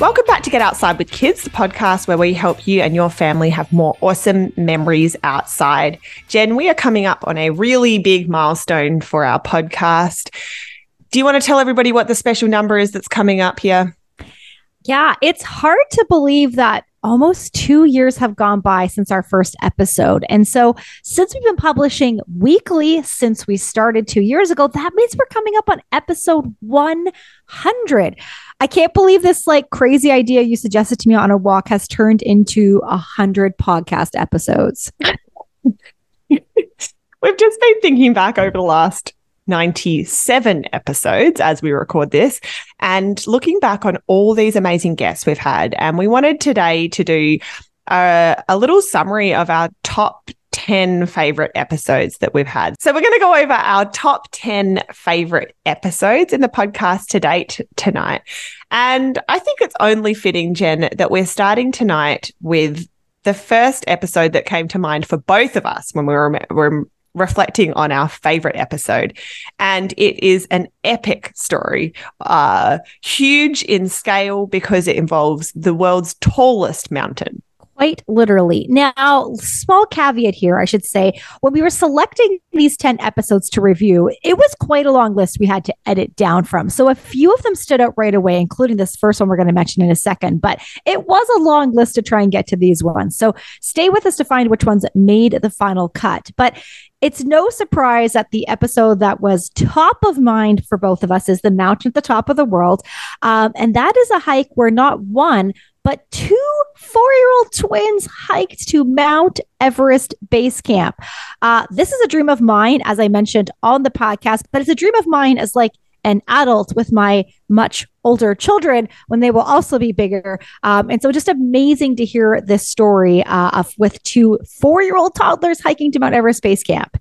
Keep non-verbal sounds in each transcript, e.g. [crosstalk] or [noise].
Welcome back to Get Outside with Kids, the podcast where we help you and your family have more awesome memories outside. Jen, we are coming up on a really big milestone for our podcast. Do you want to tell everybody what the special number is that's coming up here? Yeah, it's hard to believe that almost two years have gone by since our first episode. And so, since we've been publishing weekly since we started two years ago, that means we're coming up on episode 100. I can't believe this like crazy idea you suggested to me on a walk has turned into a hundred podcast episodes. [laughs] We've just been thinking back over the last 97 episodes as we record this and looking back on all these amazing guests we've had. And we wanted today to do a, a little summary of our top 10 favorite episodes that we've had. So we're going to go over our top 10 favorite episodes in the podcast to date tonight. And I think it's only fitting, Jen, that we're starting tonight with the first episode that came to mind for both of us when we were, were reflecting on our favorite episode. And it is an epic story, uh, huge in scale because it involves the world's tallest mountain quite literally. Now, small caveat here, I should say, when we were selecting these 10 episodes to review, it was quite a long list we had to edit down from. So a few of them stood out right away, including this first one we're going to mention in a second, but it was a long list to try and get to these ones. So stay with us to find which ones made the final cut. But it's no surprise that the episode that was top of mind for both of us is the mountain at the top of the world. Um, and that is a hike where not one, but two four year old twins hiked to Mount Everest Base Camp. Uh, this is a dream of mine, as I mentioned on the podcast, but it's a dream of mine as like an adult with my much older children when they will also be bigger. Um, and so just amazing to hear this story uh, of with two four year old toddlers hiking to Mount Everest Base Camp.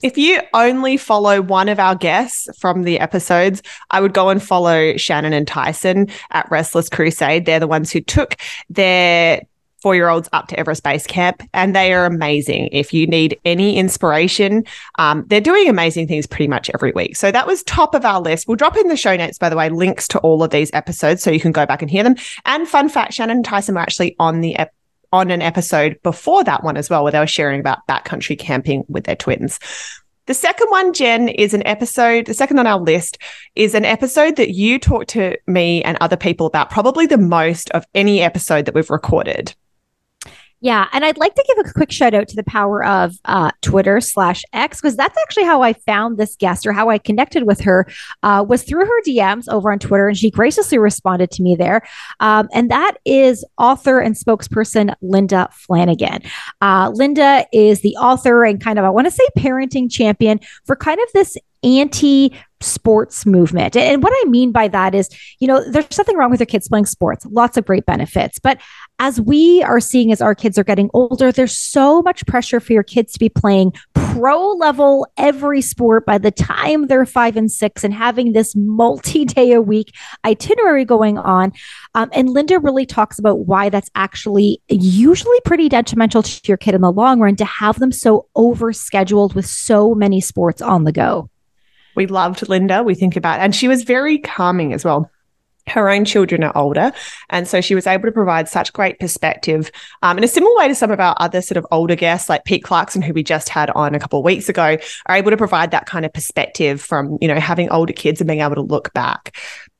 If you only follow one of our guests from the episodes, I would go and follow Shannon and Tyson at Restless Crusade. They're the ones who took their four year olds up to Everest Base Camp, and they are amazing. If you need any inspiration, um, they're doing amazing things pretty much every week. So that was top of our list. We'll drop in the show notes, by the way, links to all of these episodes so you can go back and hear them. And fun fact Shannon and Tyson were actually on the on an episode before that one as well, where they were sharing about backcountry camping with their twins. The second one, Jen, is an episode, the second on our list is an episode that you talked to me and other people about probably the most of any episode that we've recorded. Yeah. And I'd like to give a quick shout out to the power of uh, Twitter slash X, because that's actually how I found this guest or how I connected with her uh, was through her DMs over on Twitter. And she graciously responded to me there. Um, and that is author and spokesperson Linda Flanagan. Uh, Linda is the author and kind of, I want to say, parenting champion for kind of this anti sports movement. And what I mean by that is, you know, there's nothing wrong with your kids playing sports, lots of great benefits. But as we are seeing as our kids are getting older, there's so much pressure for your kids to be playing pro level every sport by the time they're five and six and having this multi day a week itinerary going on. Um, and Linda really talks about why that's actually usually pretty detrimental to your kid in the long run to have them so overscheduled with so many sports on the go. We loved Linda. We think about, and she was very calming as well her own children are older. And so she was able to provide such great perspective um, in a similar way to some of our other sort of older guests, like Pete Clarkson, who we just had on a couple of weeks ago, are able to provide that kind of perspective from, you know, having older kids and being able to look back.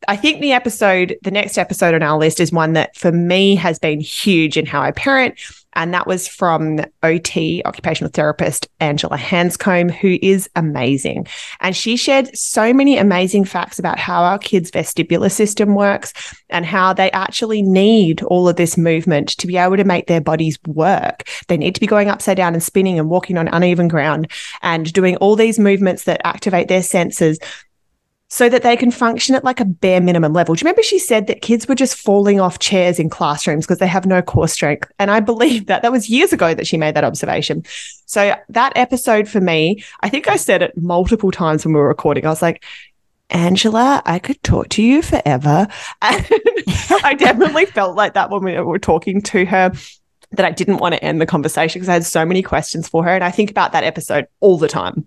I think the episode, the next episode on our list is one that for me has been huge in how I parent and that was from OT, occupational therapist Angela Hanscom, who is amazing. And she shared so many amazing facts about how our kids' vestibular system works and how they actually need all of this movement to be able to make their bodies work. They need to be going upside down and spinning and walking on uneven ground and doing all these movements that activate their senses so that they can function at like a bare minimum level. Do you remember she said that kids were just falling off chairs in classrooms because they have no core strength? And I believe that that was years ago that she made that observation. So that episode for me, I think I said it multiple times when we were recording. I was like, Angela, I could talk to you forever. [laughs] And I definitely [laughs] felt like that when we were talking to her that I didn't want to end the conversation because I had so many questions for her. And I think about that episode all the time.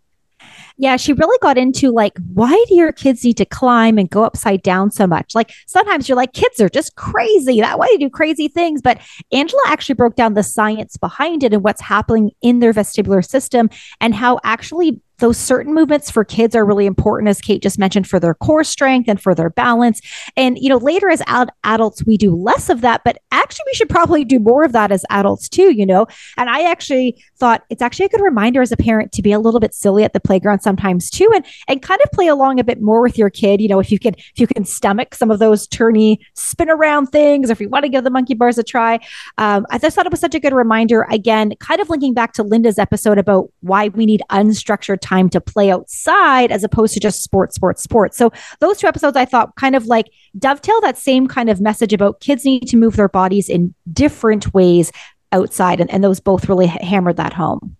Yeah, she really got into like, why do your kids need to climb and go upside down so much? Like sometimes you're like, kids are just crazy. That why they do crazy things. But Angela actually broke down the science behind it and what's happening in their vestibular system and how actually those certain movements for kids are really important, as Kate just mentioned, for their core strength and for their balance. And, you know, later as ad- adults, we do less of that, but actually we should probably do more of that as adults too, you know? And I actually thought it's actually a good reminder as a parent to be a little bit silly at the playground sometimes too, and, and kind of play along a bit more with your kid. You know, if you can, if you can stomach some of those turny spin around things, or if you want to give the monkey bars a try. Um, I just thought it was such a good reminder. Again, kind of linking back to Linda's episode about why we need unstructured to play outside as opposed to just sports, sports, sports. So those two episodes I thought kind of like dovetail that same kind of message about kids need to move their bodies in different ways outside. And, and those both really hammered that home.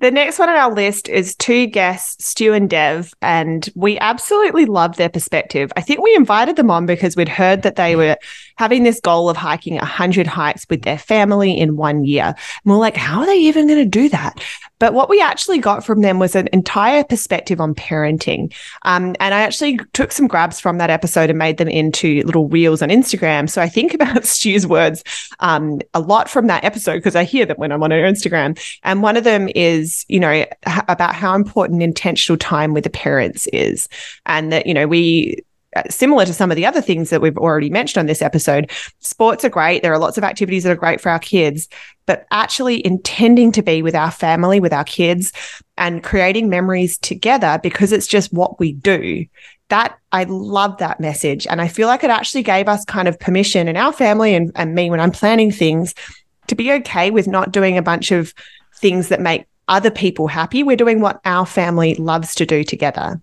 The next one on our list is two guests, Stu and Dev, and we absolutely love their perspective. I think we invited them on because we'd heard that they were having this goal of hiking 100 hikes with their family in one year. And we're like, how are they even going to do that? But what we actually got from them was an entire perspective on parenting. Um, and I actually took some grabs from that episode and made them into little reels on Instagram. So I think [laughs] about Stu's words um, a lot from that episode because I hear them when I'm on her Instagram. And one of them is, you know, h- about how important intentional time with the parents is. And that, you know, we Uh, similar to some of the other things that we've already mentioned on this episode, sports are great. There are lots of activities that are great for our kids, but actually intending to be with our family, with our kids, and creating memories together because it's just what we do. That I love that message. And I feel like it actually gave us kind of permission in our family and, and me when I'm planning things to be okay with not doing a bunch of things that make other people happy. We're doing what our family loves to do together.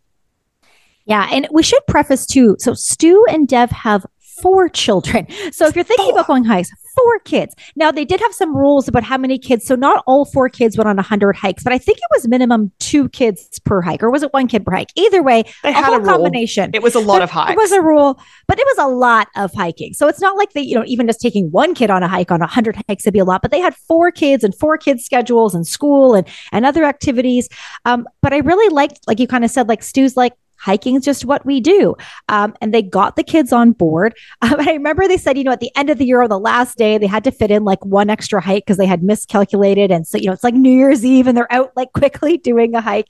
Yeah. And we should preface too. So Stu and Dev have four children. So if you're thinking four. about going hikes, four kids. Now they did have some rules about how many kids. So not all four kids went on 100 hikes, but I think it was minimum two kids per hike, or was it one kid per hike? Either way, they had a, a combination. It was a lot of hikes. It was a rule, but it was a lot of hiking. So it's not like they, you know, even just taking one kid on a hike on 100 hikes would be a lot. But they had four kids and four kids schedules and school and and other activities. Um, but I really liked, like you kind of said, like Stu's like hiking is just what we do. Um, and they got the kids on board. [laughs] Um, I remember they said, you know, at the end of the year or the last day, they had to fit in like one extra hike because they had miscalculated. And so, you know, it's like New Year's Eve and they're out like [laughs] quickly doing a hike.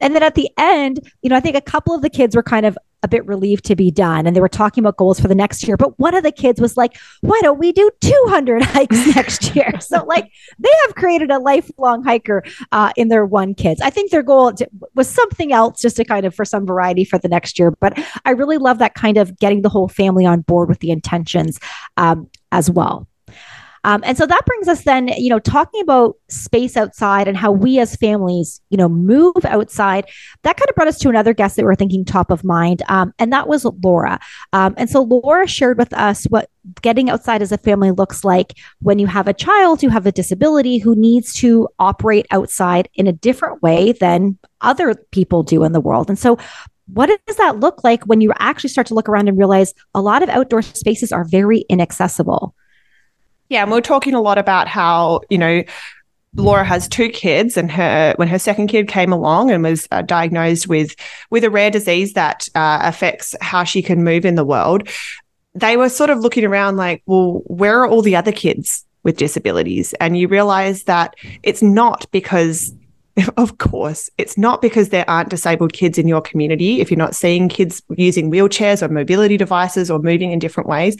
And then at the end, you know, I think a couple of the kids were kind of a bit relieved to be done. And they were talking about goals for the next year. But one of the kids was like, why don't we do 200 hikes [laughs] next year? [laughs] So, like, they have created a lifelong hiker uh, in their one kids. I think their goal was something else just to kind of for some variety for the next year. But I really love that kind of getting the whole family on board with the intentions um, as well. Um, and so that brings us then, you know, talking about space outside and how we as families, you know, move outside. That kind of brought us to another guest that we are thinking top of mind, um, and that was Laura. Um, and so Laura shared with us what getting outside as a family looks like when you have a child who have a disability who needs to operate outside in a different way than other people do in the world. And so what does that look like when you actually start to look around and realize a lot of outdoor spaces are very inaccessible? Yeah, and we're talking a lot about how, you know, Laura has two kids, and her when her second kid came along and was uh, diagnosed with with a rare disease that uh, affects how she can move in the world, they were sort of looking around like, well, where are all the other kids with disabilities? And you realize that it's not because [laughs] Of course, it's not because there aren't disabled kids in your community. If you're not seeing kids using wheelchairs or mobility devices or moving in different ways,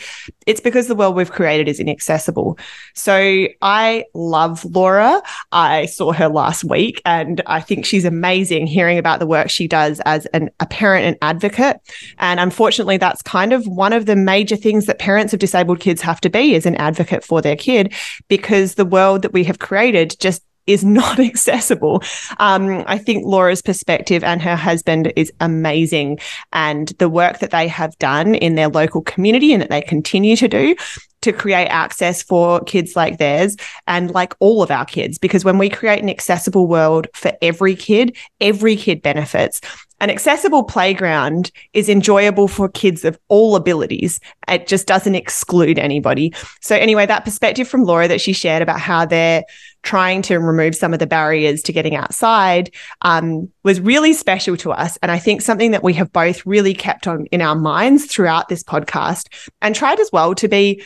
it's because the world we've created is inaccessible. So I love Laura. I saw her last week and I think she's amazing hearing about the work she does as an, a parent and advocate. And unfortunately, that's kind of one of the major things that parents of disabled kids have to be is an advocate for their kid because the world that we have created just is not [laughs] accessible. Um, I think Laura's perspective and her husband is amazing. And the work that they have done in their local community and that they continue to do to create access for kids like theirs and like all of our kids. Because when we create an accessible world for every kid, every kid benefits. An accessible playground is enjoyable for kids of all abilities. It just doesn't exclude anybody. So, anyway, that perspective from Laura that she shared about how they're trying to remove some of the barriers to getting outside um, was really special to us. And I think something that we have both really kept on in our minds throughout this podcast and tried as well to be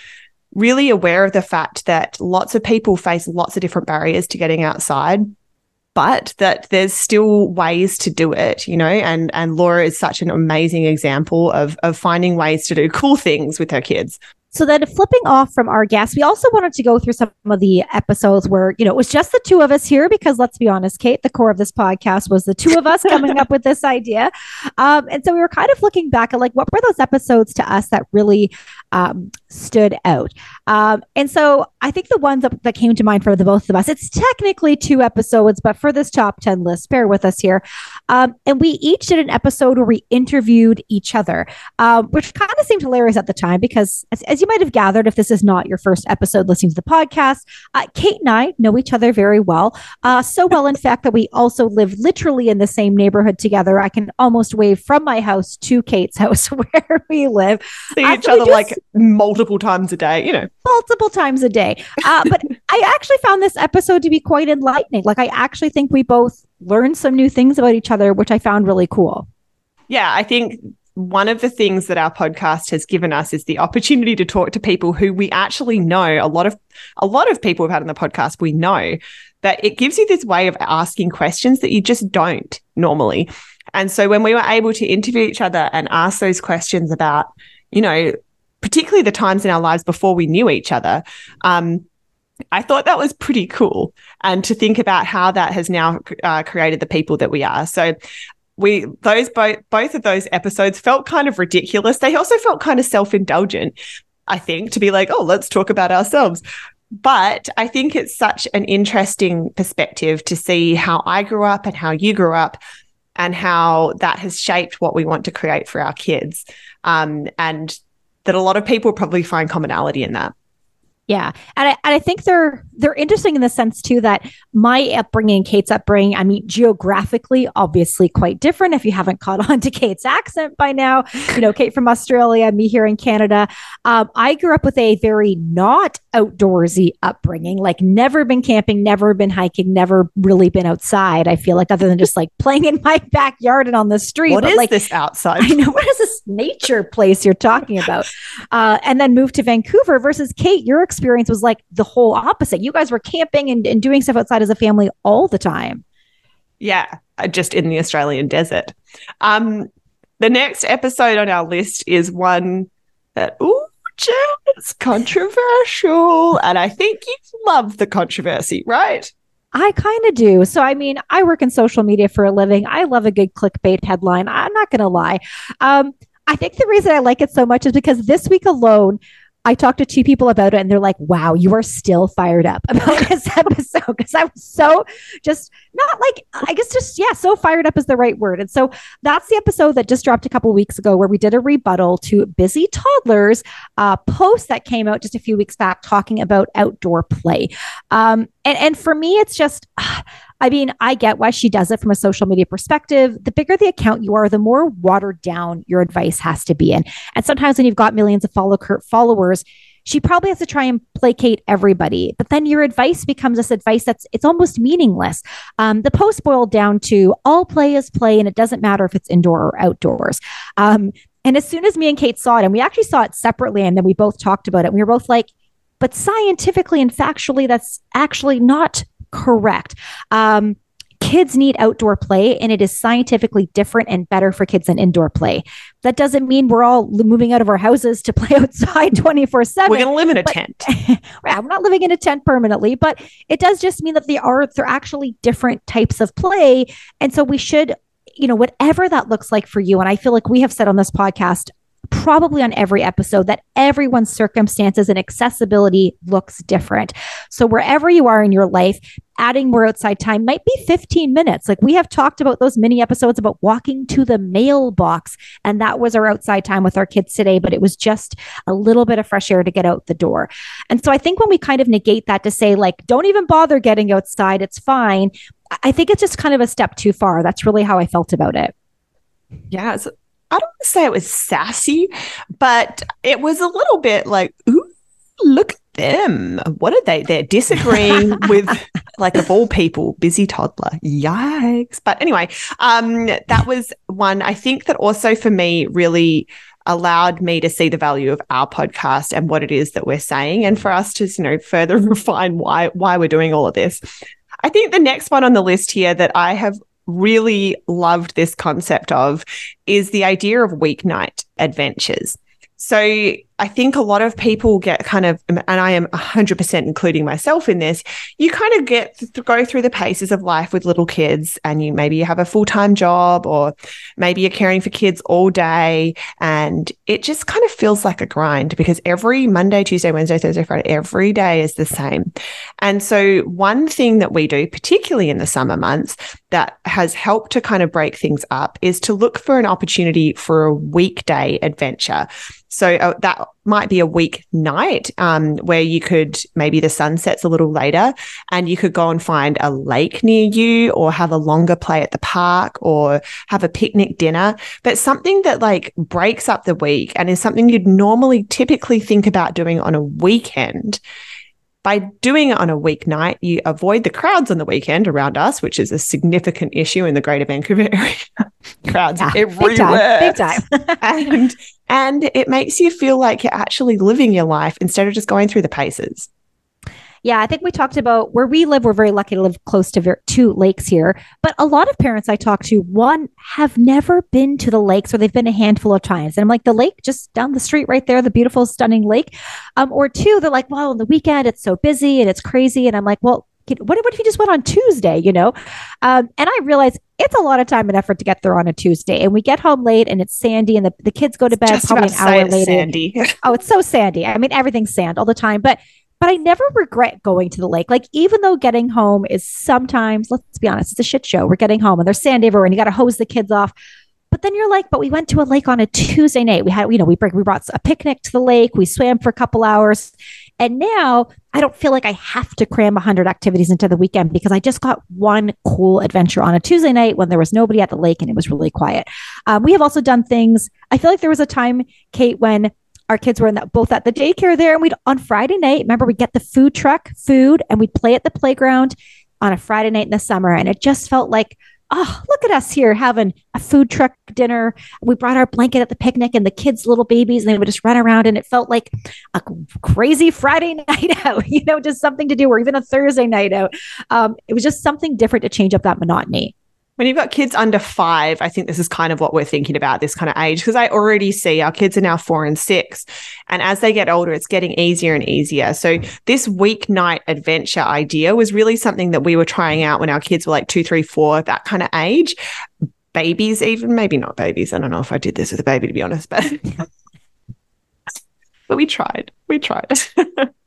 really aware of the fact that lots of people face lots of different barriers to getting outside but that there's still ways to do it, you know, and and Laura is such an amazing example of of finding ways to do [laughs] cool things with her kids. So then flipping off from our guests, we also wanted to go through some of the episodes where, you know, it was just the two of us here because let's be honest, Kate, the core of this podcast was the two of us coming up with this idea. Um, and so we were kind of looking back at like, what were those episodes to us that really um, stood out? Um, and so I think the ones that, that came to mind for the both of us, it's technically two episodes, but for this top 10 list, bear with us here. Um, and we each did an episode where we interviewed each other, um, which kind of seemed hilarious at the time because as, as you might have gathered, if this is not your first episode listening to the podcast, uh, Kate and I know each other very well. Uh, so well, in fact, that we also live literally in the same neighborhood together. I can almost wave from my house to Kate's house [laughs] where we live. See uh, each other just, like multiple times a day, you know, multiple times a day. Uh, but I actually found this episode to be quite enlightening. Like, I actually think we both learned some new things about each other, which I found really cool. Yeah, I think one of the things that our podcast has given us is the opportunity to talk to people who we actually know a lot of a lot of people we've had on the podcast we know that it gives you this way of asking questions that you just don't normally and so when we were able to interview each other and ask those questions about you know particularly the times in our lives before we knew each other um, I thought that was pretty cool, and to think about how that has now uh, created the people that we are. So, we those both both of those episodes felt kind of ridiculous. They also felt kind of self-indulgent, I think, to be like, oh, let's talk about ourselves. But I think it's such an interesting perspective to see how I grew up and how you grew up and how that has shaped what we want to create for our kids. Um, and that a lot of people probably find commonality in that. Yeah, and I, and I think they're they're interesting in the sense too that my upbringing, Kate's upbringing, I mean, geographically, obviously quite different. If you haven't [laughs] caught on to Kate's accent by now, you know, Kate from Australia, me here in Canada. Um, I grew up with a very not outdoorsy upbringing, like never been camping, never been hiking, never really been outside. I feel like other than just like playing in my backyard and on the street. What is like, this outside? I know what is this nature place you're talking about? Uh, and then moved to Vancouver versus Kate, your experience was like the whole opposite. You guys were camping and, and doing stuff outside as a family all the time. Yeah, uh, just in the Australian desert. Um, the next episode on our list is one that, ooh, it's controversial. And I think you love the controversy, right? I kind of do. So, I mean, I work in social media for a living. I love a good clickbait headline. I'm not going to lie. Um, I think the reason I like it so much is because this week alone, I talked to two people about it and they're like, wow, you are still fired up about [laughs] this episode. Cause I was so just not like, I guess just, yeah, so fired up is the right word. And so that's the episode that just dropped a couple weeks ago where we did a rebuttal to Busy Toddlers uh, post that came out just a few weeks back talking about outdoor play. Um, and, and for me, it's just, uh, I mean, I get why she does it from a social media perspective. The bigger the account you are, the more watered down your advice has to be in. And sometimes when you've got millions of follow- followers, she probably has to try and placate everybody but then your advice becomes this advice that's it's almost meaningless um, the post boiled down to all play is play and it doesn't matter if it's indoor or outdoors um, and as soon as me and kate saw it and we actually saw it separately and then we both talked about it we were both like but scientifically and factually that's actually not correct. Um, kids need outdoor play and it is scientifically different and better for kids than indoor play. That doesn't mean we're all moving out of our houses to [laughs] play outside 24 7. We're going to live in a but, tent. [laughs] we're not living in a tent permanently, but it does just mean that the are, they're actually different types of play. And so we should, you know, whatever that looks like for you. And I feel like we have said on this podcast probably on every episode that everyone's circumstances and accessibility looks different. So wherever you are in your life, adding more outside time might be 15 minutes. Like we have talked about those mini episodes about walking to the mailbox. And that was our outside time with our kids today, but it was just a little bit of fresh air to get out the door. And so I think when we kind of negate that to say, like, don't even bother getting outside, it's fine. I think it's just kind of a step too far. That's really how I felt about it. Yeah. I don't want to say it was sassy, but it was a little bit like, ooh, look at them. What are they? They're disagreeing [laughs] with, like, of all people, busy toddler. Yikes. But anyway, um, that was one I think that also for me really allowed me to see the value of our podcast and what it is that we're saying and for us to you know further [laughs] refine why why we're doing all of this I think the next one on the list here that I have really loved this concept of is the idea of weeknight adventures. So I think a lot of people get kind of, and I am 100% including myself in this, you kind of get to go through the paces of life with little kids and you maybe you have a full time job or maybe you're caring for kids all day. And it just kind of feels like a grind because every Monday, Tuesday, Wednesday, Thursday, Friday, every day is the same. And so one thing that we do, particularly in the summer months, that has helped to kind of break things up is to look for an opportunity for a weekday adventure. So uh, that might be a weeknight um, where you could maybe the sun sets a little later and you could go and find a lake near you or have a longer play at the park or have a picnic dinner. But something that like breaks up the week and is something you'd normally typically think about doing on a weekend by doing it on a weeknight, you avoid the crowds on the weekend around us, which is a significant issue in the greater Vancouver [laughs] area. crowds yeah, everywhere. Big time. Big [laughs] time. [laughs] and, and it makes you feel like you're actually living your life instead of just going through the paces. Yeah, I think we talked about where we live. We're very lucky to live close to ver- two lakes here. But a lot of parents I talk to, one, have never been to the lakes or they've been a handful of times. And I'm like, the lake just down the street right there, the beautiful, stunning lake. Um, or two, they're like, well, on the weekend, it's so busy and it's crazy. And I'm like, well, what, what if you just went on Tuesday, you know? Um, and I realize it's a lot of time and effort to get there on a Tuesday. And we get home late and it's sandy and the, the kids go to bed just probably an hour later. Sandy. [laughs] oh, it's so sandy. I mean, everything's sand all the time. But but I never regret going to the lake. Like, even though getting home is sometimes, let's be honest, it's a shit show. We're getting home and there's sand everywhere and you got to hose the kids off. But then you're like, but we went to a lake on a Tuesday night. We had, you know, we bring, we brought a picnic to the lake. We swam for a couple hours. And now I don't feel like I have to cram 100 activities into the weekend because I just got one cool adventure on a Tuesday night when there was nobody at the lake and it was really quiet. Um, we have also done things. I feel like there was a time, Kate, when our kids were in that both at the daycare there and we'd on Friday night, remember we'd get the food truck food and we'd play at the playground on a Friday night in the summer. And it just felt like, oh, look at us here having a food truck dinner. We brought our blanket at the picnic and the kids, little babies, and they would just run around. And it felt like a crazy Friday [laughs] night out, you know, just something to do, or even a Thursday night out. Um, it was just something different to change up that monotony when you've got kids under five, I think this is kind of what we're thinking about this kind of age because I already see our kids are now four and six. And as they get older, it's getting easier and easier. So, this weeknight adventure idea was really something that we were trying out when our kids were like two, three, four, that kind of age. Babies, even maybe not babies. I don't know if I did this with a baby, to be honest, but. [laughs] but we tried. We tried. [laughs]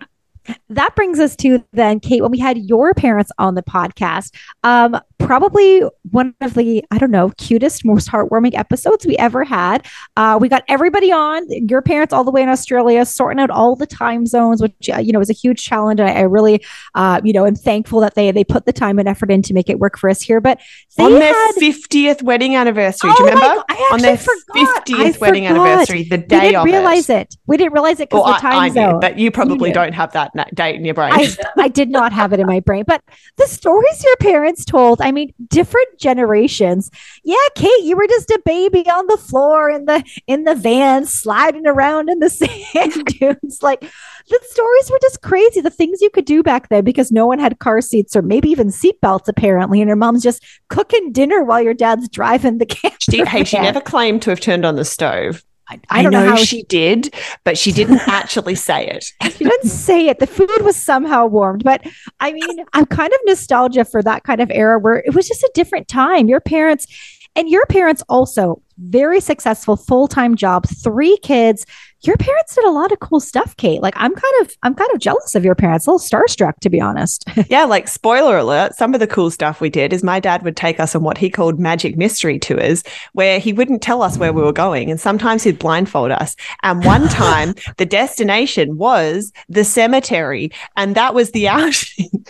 that brings us to then, Kate, when we had your parents on the podcast, um, probably one of the, I don't know, cutest, most heartwarming episodes we ever had. Uh, we got everybody on, your parents all the way in Australia, sorting out all the time zones, which, uh, you know, was a huge challenge. I, I really, uh, you know, am thankful that they they put the time and effort in to make it work for us here. But on their had, 50th wedding anniversary, oh do you remember? On their forgot. 50th wedding anniversary, the day we didn't realize it. it. We didn't realize it because well, the time I, I zone. but you probably you don't have that date in your brain. I, I did not have it in my brain. But the stories your parents told, I mean, different generations. Yeah, Kate, you were just a baby on the floor in the in the van, sliding around in the [laughs] sand dunes. Like the stories were just crazy. The things you could do back then because no one had car seats or maybe even seatbelts, apparently. And your mom's just cooking dinner while your dad's driving the [laughs] camper. She, hey, she never claimed to have turned on the stove. I, I, I don't know, know, how she, she did, but she didn't actually say it. [laughs] she didn't say it. The food was somehow warmed, but I mean, I'm kind of nostalgia for that kind of era where it was just a different time. Your parents, And your parents also very successful full-time job, three kids. Your parents did a lot of cool stuff, Kate. Like I'm kind of I'm kind of jealous of your parents, a little starstruck to be honest. [laughs] yeah, like spoiler alert, some of the cool stuff we did is my dad would take us on what he called magic mystery tours where he wouldn't tell us where we were going and sometimes he'd blindfold us. And one [laughs] time the destination was the cemetery and that was the [laughs] outing.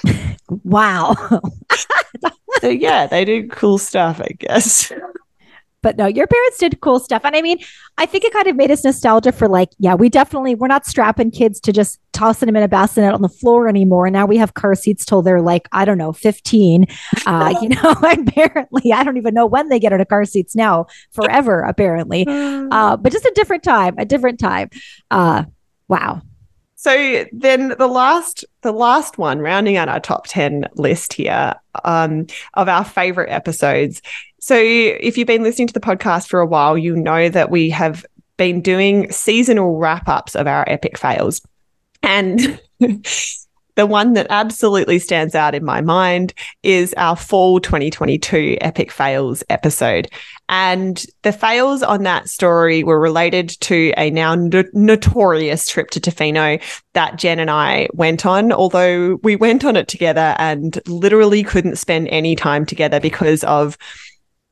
wow. So yeah, they do cool stuff, I guess [laughs] but no, your parents did cool stuff. And I mean, I think it kind of made us nostalgia for like, yeah, we definitely, we're not strapping kids to just tossing them in a bassinet on the floor anymore. And now we have car seats till they're like, I don't know, 15. [laughs] Uh, you know, [laughs] apparently, I don't even know when they get into car seats now, forever, apparently. [sighs] Uh, but just a different time, a different time. Uh, wow. So then the last the last one, rounding out our top 10 list here um, of our favorite episodes so, if you've been listening to the podcast for a while, you know that we have been doing seasonal wrap ups of our epic fails. And [laughs] the one that absolutely stands out in my mind is our fall 2022 epic fails episode. And the fails on that story were related to a now no- notorious trip to Tofino that Jen and I went on, although we went on it together and literally couldn't spend any time together because of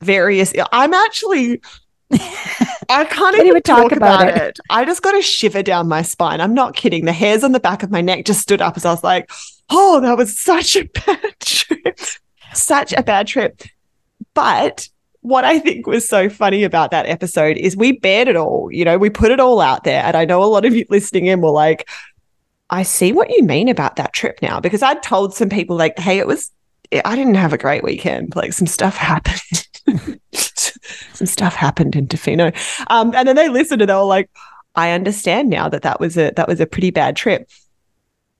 various. I'm actually. I [laughs] can't even, even talk, talk about, about it. it. I just got a shiver down my spine. I'm not kidding. The hairs on the back of my neck just stood up as I was like, "Oh, that was such a bad [laughs] trip, such a bad trip." But what I think was so funny about that episode is we bared it all. You know, we put it all out there, and I know a lot of you listening in were like, "I see what you mean about that trip now," because I'd told some people like, "Hey, it was." I didn't have a great weekend. Like some stuff happened. [laughs] some stuff happened in Tofino. Um, and then they listened and they were like, I understand now that that was a that was a pretty bad trip.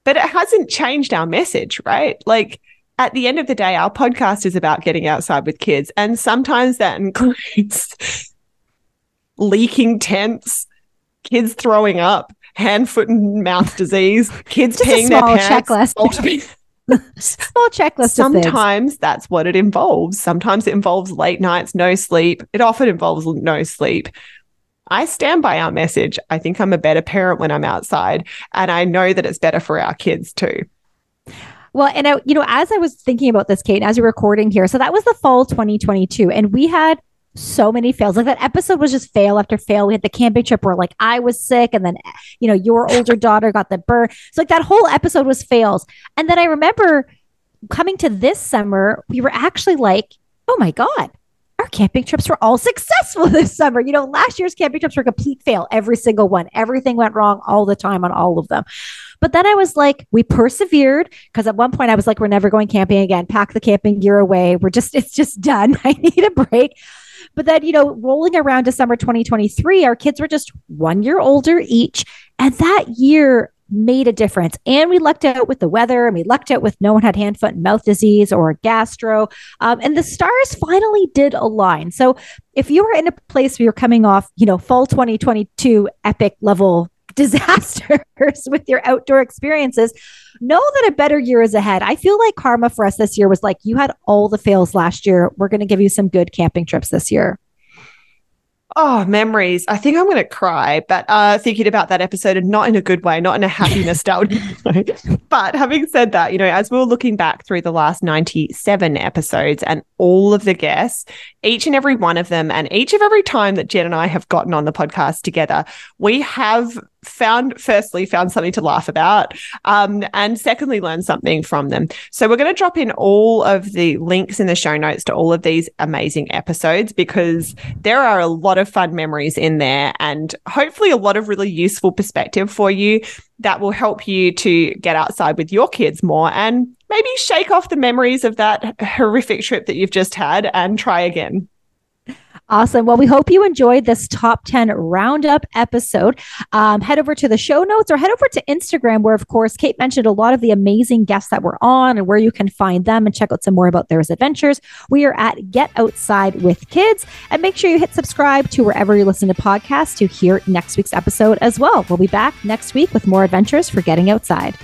But it hasn't changed our message, right? Like at the end of the day, our podcast is about getting outside with kids. And sometimes that [laughs] includes leaking tents, kids throwing up, hand, foot, and mouth disease, kids Just peeing their pants. Checklist. [laughs] Small checklist. Sometimes that's what it involves. Sometimes it involves late nights, no sleep. It often involves no sleep. I stand by our message. I think I'm a better parent when I'm outside, and I know that it's better for our kids too. Well, and I, you know, as I was thinking about this, Kate, as you're recording here, so that was the fall 2022, and we had so many fails. Like that episode was just fail after fail. We had the camping trip where like I was sick and then you know your older daughter got the burn. So like that whole episode was fails. And then I remember coming to this summer, we were actually like, oh my God, our camping trips were all [laughs] successful this summer. You know, last year's camping trips were a complete fail, every single one. Everything went wrong all the time on all of them. But then I was like, we persevered because at one point I was like, we're never going camping again. Pack the camping gear away. We're just, it's just done. [laughs] I need a break. But then, you know, rolling around December 2023, our kids were just one year older each. And that year made a difference. And we lucked out with the weather and we lucked out with no one had hand, foot, and mouth disease or gastro. Um, and the stars finally did align. So if you were in a place where you're coming off, you know, fall 2022 epic level [laughs] disasters [laughs] with your outdoor experiences, know that a better year is ahead. I feel like karma for us this year was like, you had all the fails last year. We're going to give you some good camping trips this year. Oh, memories. I think I'm going to cry, but uh, thinking about that episode and not in a good way, not in a happy [laughs] nostalgia way. But having said that, you know, as we were looking back through the last 97 episodes and all of the guests, each and every one of them, and each of every time that Jen and I have gotten on the podcast together, we have found firstly found something to laugh about um, and secondly learn something from them. So we're going to drop in all of the links in the show notes to all of these amazing episodes because there are a lot of fun memories in there and hopefully a lot of really useful perspective for you that will help you to get outside with your kids more and maybe shake off the memories of that horrific trip that you've just had and try again Awesome. Well, we hope you enjoyed this top 10 roundup episode. Um, head over to the show notes or head over to Instagram, where, of course, Kate mentioned a lot of the amazing guests that were on and where you can find them and check out some more about their adventures. We are at Get Outside with Kids. And make sure you hit subscribe to wherever you listen to podcasts to hear next week's episode as well. We'll be back next week with more adventures for getting outside.